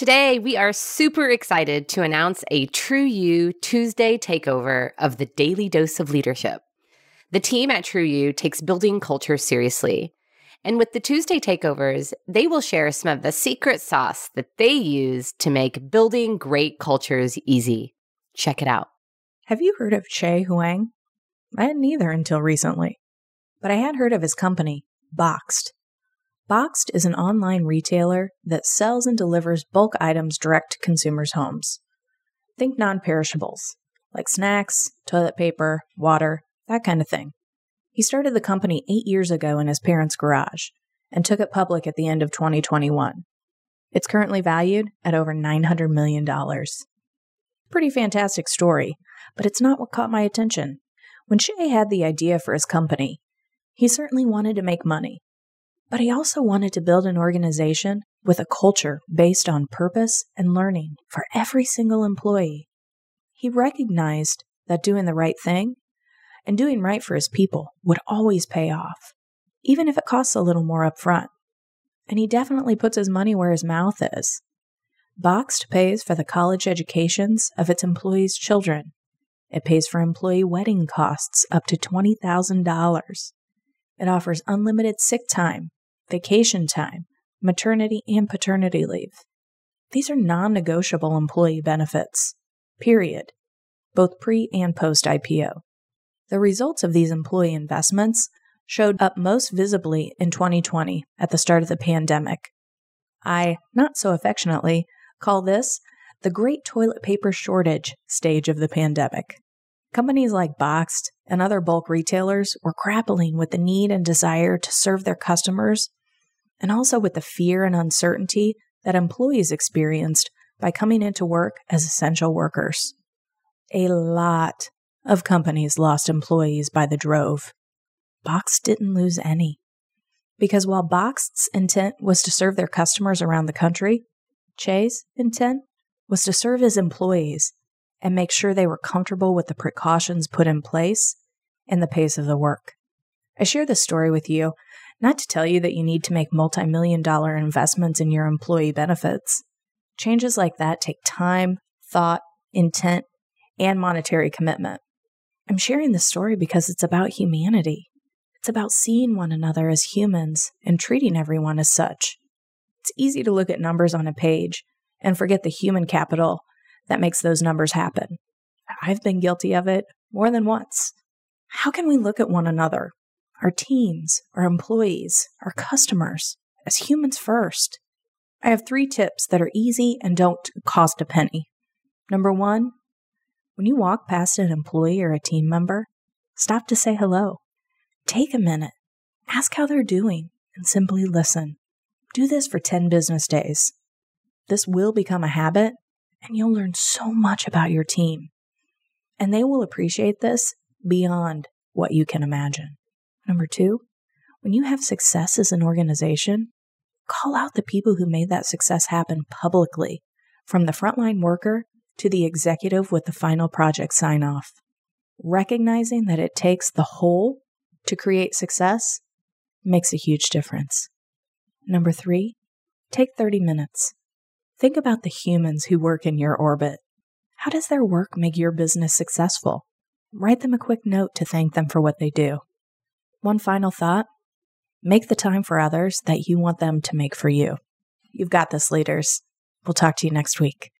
Today, we are super excited to announce a True You Tuesday takeover of the Daily Dose of Leadership. The team at True You takes building culture seriously. And with the Tuesday takeovers, they will share some of the secret sauce that they use to make building great cultures easy. Check it out. Have you heard of Chieh Huang? I hadn't either until recently. But I had heard of his company, Boxed. Boxed is an online retailer that sells and delivers bulk items direct to consumers' homes. Think non perishables, like snacks, toilet paper, water, that kind of thing. He started the company eight years ago in his parents' garage and took it public at the end of 2021. It's currently valued at over $900 million. Pretty fantastic story, but it's not what caught my attention. When Chieh had the idea for his company, he certainly wanted to make money, but he also wanted to build an organization with a culture based on purpose and learning for every single employee. He recognized that doing the right thing and doing right for his people would always pay off, even if it costs a little more upfront. And he definitely puts his money where his mouth is. Boxed pays for the college educations of its employees' children. It pays for employee wedding costs up to $20,000. It offers unlimited sick time vacation time, maternity and paternity leave. These are non negotiable employee benefits, period, both pre and post IPO. The results of these employee investments showed up most visibly in 2020 at the start of the pandemic. I, not so affectionately, call this the great toilet paper shortage stage of the pandemic. Companies like Boxed and other bulk retailers were grappling with the need and desire to serve their customers and also with the fear and uncertainty that employees experienced by coming into work as essential workers. A lot of companies lost employees by the drove. Box didn't lose any. Because while Boxed's intent was to serve their customers around the country, Chieh's intent was to serve his employees and make sure they were comfortable with the precautions put in place and the pace of the work. I share this story with you not to tell you that you need to make multi million dollar investments in your employee benefits. Changes like that take time, thought, intent, and monetary commitment. I'm sharing this story because it's about humanity. It's about seeing one another as humans and treating everyone as such. It's easy to look at numbers on a page and forget the human capital that makes those numbers happen. I've been guilty of it more than once. How can we look at one another our teams, our employees, our customers as humans first. I have three tips that are easy and don't cost a penny. Number one, when you walk past an employee or a team member, stop to say hello. Take a minute, ask how they're doing, and simply listen. Do this for 10 business days. This will become a habit, and you'll learn so much about your team. And they will appreciate this beyond what you can imagine. Number two, when you have success as an organization, call out the people who made that success happen publicly, from the frontline worker to the executive with the final project sign off. Recognizing that it takes the whole to create success makes a huge difference. Number three, take 30 minutes. Think about the humans who work in your orbit. How does their work make your business successful? Write them a quick note to thank them for what they do. One final thought make the time for others that you want them to make for you. You've got this, leaders. We'll talk to you next week.